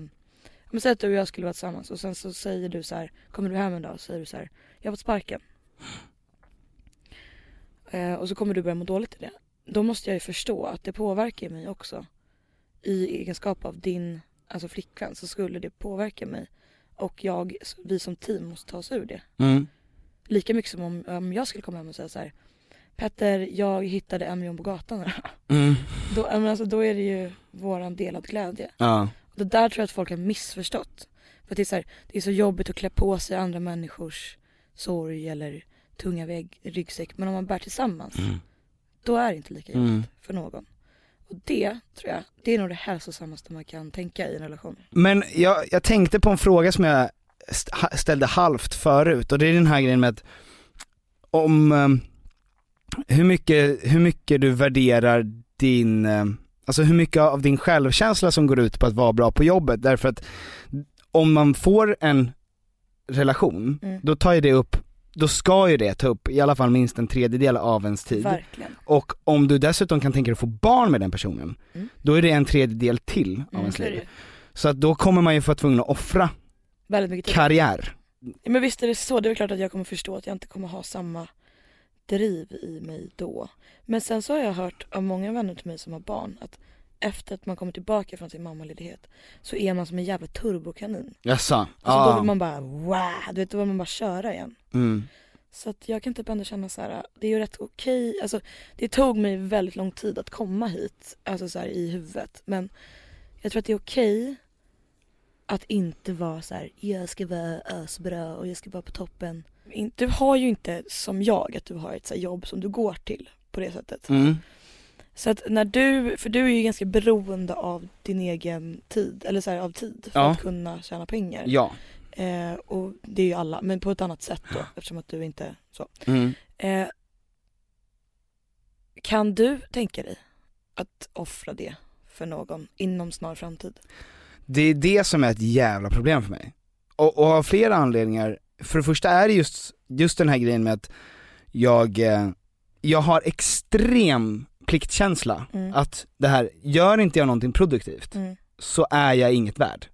men säg att du och jag skulle vara tillsammans och sen så säger du så här, kommer du hem en dag och säger du så här, jag har fått sparken. Eh, och så kommer du börja må dåligt i det. Då måste jag ju förstå att det påverkar mig också. I egenskap av din, alltså flickvän så skulle det påverka mig. Och jag, vi som team måste ta oss ur det. Mm. Lika mycket som om, om jag skulle komma hem och säga så här, Petter, jag hittade en miljon på gatan. Mm. Då, men alltså, då är det ju våran delad glädje. Ja. Det där tror jag att folk har missförstått. För att det är så, här, det är så jobbigt att klä på sig andra människors sorg eller tunga vägg, ryggsäck. Men om man bär tillsammans, Mm. Då är det inte lika jobbigt Mm. för någon. Och det tror jag, det är nog det hälsosammaste man kan tänka i en relation. Men jag, jag tänkte på en fråga som jag ställde halvt förut och det är den här grejen med att om eh, hur mycket, hur mycket du värderar din, eh, alltså hur mycket av din självkänsla som går ut på att vara bra på jobbet därför att om man får en relation, Mm. då tar ju det upp, då ska ju det ta upp i alla fall minst en tredjedel av ens tid. Verkligen. Och om du dessutom kan tänka dig att få barn med den personen, Mm. då är det en tredjedel till av Mm, ens liv. Så att då kommer man ju få tvungen att offra karriär. Men visst är det så, det är klart att jag kommer förstå att jag inte kommer ha samma driv i mig då. Men sen så har jag hört av många vänner till mig som har barn att efter att man kommer tillbaka från sin mammaledighet så är man som en jävla turbokanin. Jaså? Alltså då Ja. vill man bara wow, du vet då vill man bara köra igen. Mm. Så att jag kan typ ändå känna så här, det är ju rätt okej, alltså det tog mig väldigt lång tid att komma hit, alltså så här i huvudet. Men jag tror att det är okej att inte vara så här, jag ska vara ösbra och jag ska vara på toppen. Du har ju inte som jag, att du har ett så jobb som du går till på det sättet. Mm. Så att när du, för du är ju ganska beroende av din egen tid, eller så här, av tid för Ja. att kunna tjäna pengar. Ja. Eh, och det är ju alla, men på ett annat sätt då eftersom att du inte så. Mm. Eh, kan du tänka dig att offra det för någon inom snar framtid? Det är det som är ett jävla problem för mig. Och, och av flera anledningar. För det första är det just, just den här grejen med att jag, eh, jag har extrem pliktkänsla. Mm. Att det här, gör inte jag någonting produktivt Mm. så är jag inget värd.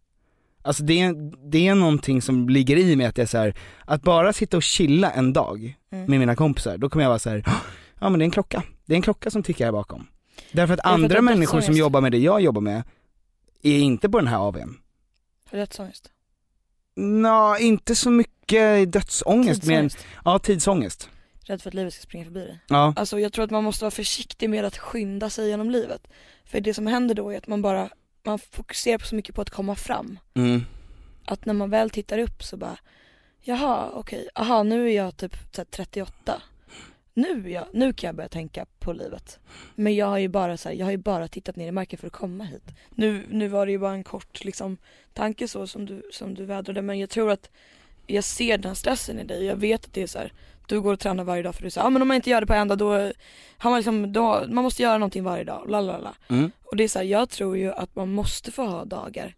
Alltså det är, det är någonting som ligger i mig att jag så här, att bara sitta och chilla en dag Mm. med mina kompisar, då kommer jag vara så här, ja men det är en klocka, det är en klocka som tickar här bakom. Därför att andra människor som jobbar med det jag jobbar med, är inte på den här AWn. Har du dödsångest? Nå, inte så mycket dödsångest, men ja tidsångest. Rädd för att livet ska springa förbi dig? Ja. Alltså jag tror att man måste vara försiktig med att skynda sig genom livet. För det som händer då är att man bara, man fokuserar så mycket på att komma fram. Mm. Att när man väl tittar upp så bara, jaha okej, aha nu är jag typ så här, 38. Nu, jag, nu kan jag börja tänka på livet. Men jag har ju bara så här, jag har ju bara tittat ner i marken för att komma hit. Nu, nu var det ju bara en kort liksom tanke så som du, som du vädrade men jag tror att jag ser den stressen i dig. Jag vet att det är så här, du går och tränar varje dag för du säger, ja men om man inte gör det på en dag då har man liksom, då, man måste göra någonting varje dag, la. Mm. Och det är så här, jag tror ju att man måste få ha dagar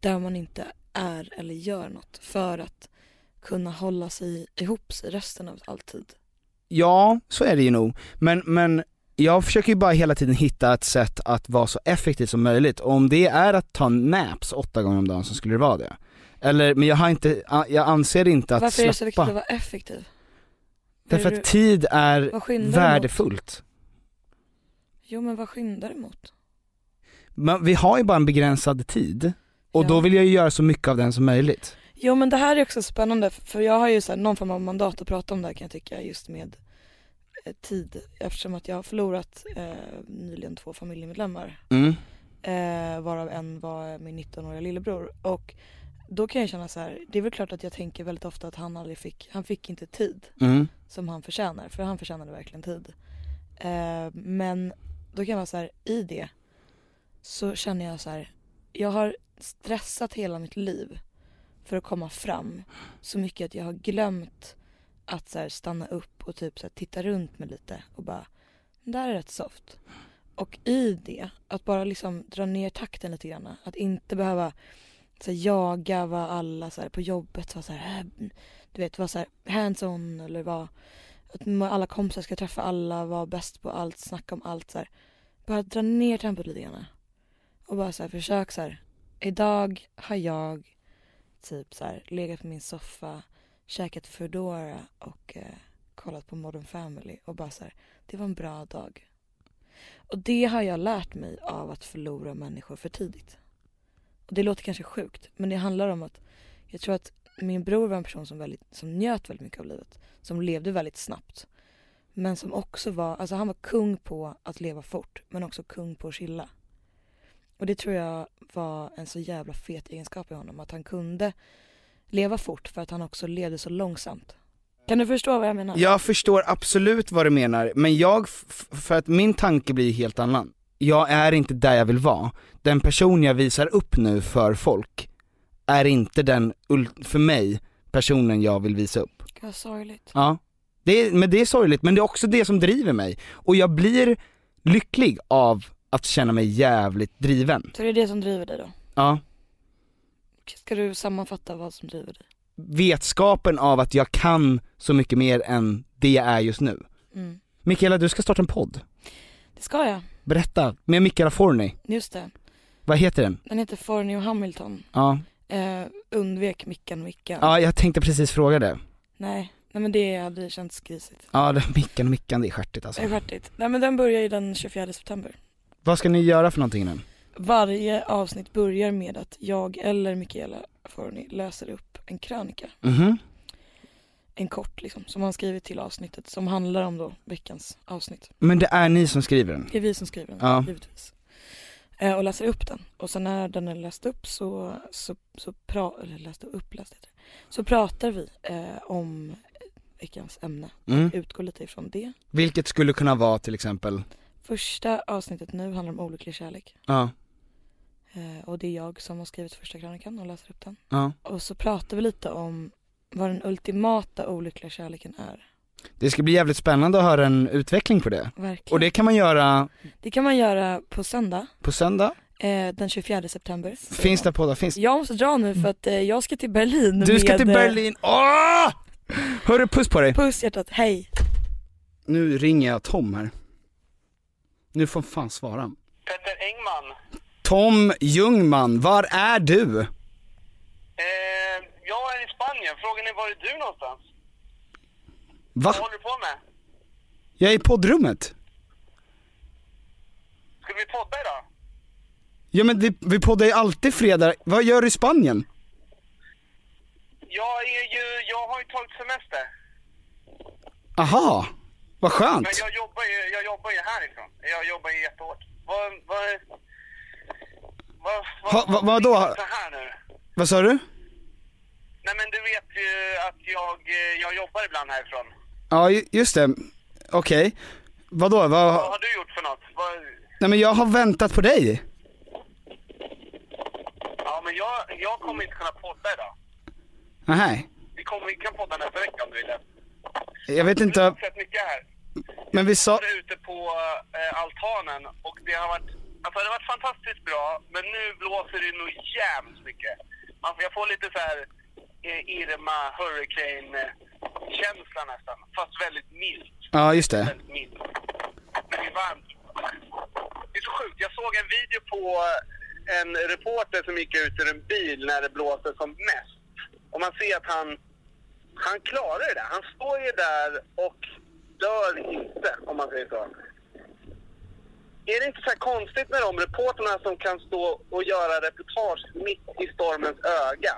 där man inte är eller gör något för att kunna hålla sig ihop sig resten av all tid. Ja, så är det ju nog. Men, men jag försöker ju bara hela tiden hitta ett sätt att vara så effektiv som möjligt. Och om det är att ta naps åtta gånger om dagen så skulle det vara det. Eller, men jag har inte, jag anser inte att Varför är det så viktigt släppa. att vara effektiv? Därför Är att tid är värdefullt. Jo men vad skyndar du mot? Men vi har ju bara en begränsad tid. Och Ja. då vill jag ju göra så mycket av den som möjligt. Jo men det här är också spännande för jag har ju så någon form av mandat att prata om det här kan jag tycka just med eh, tid eftersom att jag har förlorat eh, nyligen två familjemedlemmar Mm. eh, varav en var min 19-åriga lillebror och då kan jag känna så här, det är väl klart att jag tänker väldigt ofta att han aldrig fick, han fick inte tid Mm som han förtjänar för han förtjänade verkligen tid. Eh, men då kan jag vara så här, i det så känner jag så här, jag har stressat hela mitt liv för att komma fram så mycket att jag har glömt att så här, stanna upp och typ så här, titta runt mig lite och bara, "Det där är rätt soft. Och i det, att bara liksom dra ner takten lite grann. Att inte behöva så här, jaga vad alla så här, på jobbet sa, så här, "Äh, du vet, vara såhär hands-on eller vara att alla kompisar ska träffa alla, vara bäst på allt, snacka om allt så här. Bara dra ner tempot lite grann. Och bara så här, försök så här. Idag har jag typ så här legat på min soffa, käkat Foodora och eh, kollat på Modern Family och bara så här, det var en bra dag. Och det har jag lärt mig av att förlora människor för tidigt. Och det låter kanske sjukt, men det handlar om att jag tror att min bror var en person som, väldigt, som njöt väldigt mycket av livet. Som levde väldigt snabbt. Men som också var, alltså han var kung på att leva fort, men också kung på att chilla. Och det tror jag var en så jävla fet egenskap i honom, att han kunde leva fort för att han också levde så långsamt. Kan du förstå vad jag menar? Jag förstår absolut vad du menar, men jag, för att min tanke blir helt annan. Jag är inte där jag vill vara. Den person jag visar upp nu för folk är inte den, för mig, personen jag vill visa upp. Gud vad sorgligt. Ja. Det är, men det är sorgligt, men det är också det som driver mig. Och jag blir lycklig av att känna mig jävligt driven. Så det är det som driver dig då? Ja. Ska du sammanfatta vad som driver dig? Vetskapen av att jag kan så mycket mer än det jag är just nu. Mm. Mikaela, du ska starta en podd. Det ska jag, Berätta, med Mikaela Forni. just det. Vad heter den? Den heter Forney och Hamilton. Ja. Eh, undvek Mickan Mickan. Ja, jag tänkte precis fråga det. Nej, nej men det hade känts grisigt. Ja, det, Mickan och Mickan, det är stjärtigt alltså. Det är stjärtigt. Nej men den börjar ju den 24 september. Vad ska ni göra för någonting nu? Varje avsnitt börjar med att jag eller Mikaela Forni läser upp en krönika. Mhm. En kort liksom, som han skrivit till avsnittet som handlar om då veckans avsnitt. Men det är ni som skriver den? Det är vi som skriver den, Ja. givetvis. Eh, och läser upp den. Och sen när den är läst upp så, så, så, pra, eller läst upp, läst det. så pratar vi eh, om veckans ämne. Mm. Utgår lite ifrån det. Vilket skulle kunna vara till exempel, Första avsnittet nu handlar om olycklig kärlek. ja, Eh, och det är jag som har skrivit första krönikan och läser upp den. ja. Och så pratar vi lite om vad den ultimata olyckliga kärleken är. Det ska bli jävligt spännande att höra en utveckling på det. Verkligen. Och det kan man göra Det kan man göra på söndag, på söndag. eh, den 24 september. Finns det poddar? Finns Jag måste dra nu för att eh, jag ska till Berlin Du ska med, till eh, Berlin, åh! Hörru, puss på dig. Puss hjärtat, hej. Nu ringer jag Tom här. Nu får fan svara. Petter Engman. Tom Ljungman, var är du? Eh, jag är i Spanien. Frågan är var är du någonstans? Va? Vad håller du på med? Jag är i poddrummet. Ska vi podda idag? Ja men vi, vi poddar ju alltid fredag, vad gör du i Spanien? Jag är ju, jag har ju tagit semester. Aha, vad skönt. Men jag jobbar ju, jag jobbar ju härifrån. Jag jobbar ju jättehårt. Vad, vad, vad, vad, Ha, vad, vadå? så här nu? Vad sa du? Nej men du vet ju att jag, eh, jag jobbar ibland härifrån. Ja ju- just det, okej. Vadå, Vad vad, har du gjort för något? Vad, nej men jag har väntat på dig. ja men jag, jag kommer inte kunna podda idag. Nej, Vi, kommer, vi kan podda nästa vecka om du vill. jag vet inte, har sett mycket här. men vi sa, var ute på eh, altanen och det har varit, alltså det har varit fantastiskt bra, men nu blåser det nog jävligt mycket. Man, jag får lite så här eh, Irma, Hurricane-känsla nästan, fast väldigt milt. ja just det. Väldigt milt. Men det är varmt. Det är så sjukt, jag såg en video på en reporter som gick ut ur en bil när det blåser som mest. Och man ser att han, han klarar det där. Han står ju där och dör inte, om man säger så. Är det inte så här konstigt med de reporterna som kan stå och göra reportage mitt i stormens öga?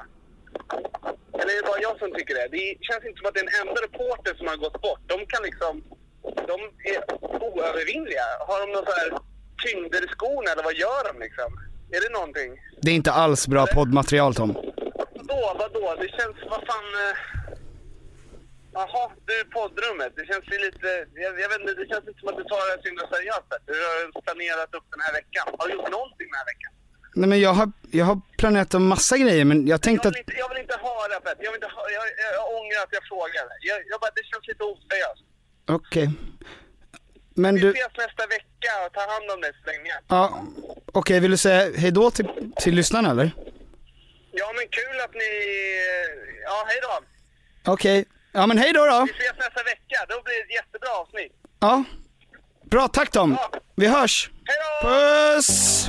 Eller är det bara jag som tycker det? Det känns inte som att det är en enda reporter som har gått bort. De kan liksom... De är oövervinnliga. Har de någon så här tyngder i skorna eller vad gör de liksom? Är det någonting? Det är inte alls bra poddmaterial Tom. Vadå, vadå? Det känns, vad fan... eh, Jaha, du poddrummet. Det känns ju lite... Jag, jag vet inte, det känns inte som att du tar det här så himla seriöst. Du har planerat upp den här veckan. Har du gjort någonting den här veckan? Nej men jag har, jag har planerat en massa grejer men jag tänkte Jag att, inte, jag vill inte höra Petter. Jag, vill inte höra, jag, jag, jag ångrar att jag frågade. Jag, jag bara, det känns lite oseriöst. okej. Men Vi du, ses nästa vecka och ta hand om dig så länge. ja, okej vill du säga hejdå till, till lyssnarna eller? Ja men kul att ni... Ja, hej då. Okej, ja men hej då då. Vi ses nästa vecka, då blir det ett jättebra avsnitt. Ja. Bra, tack Tom. Vi hörs. Puss!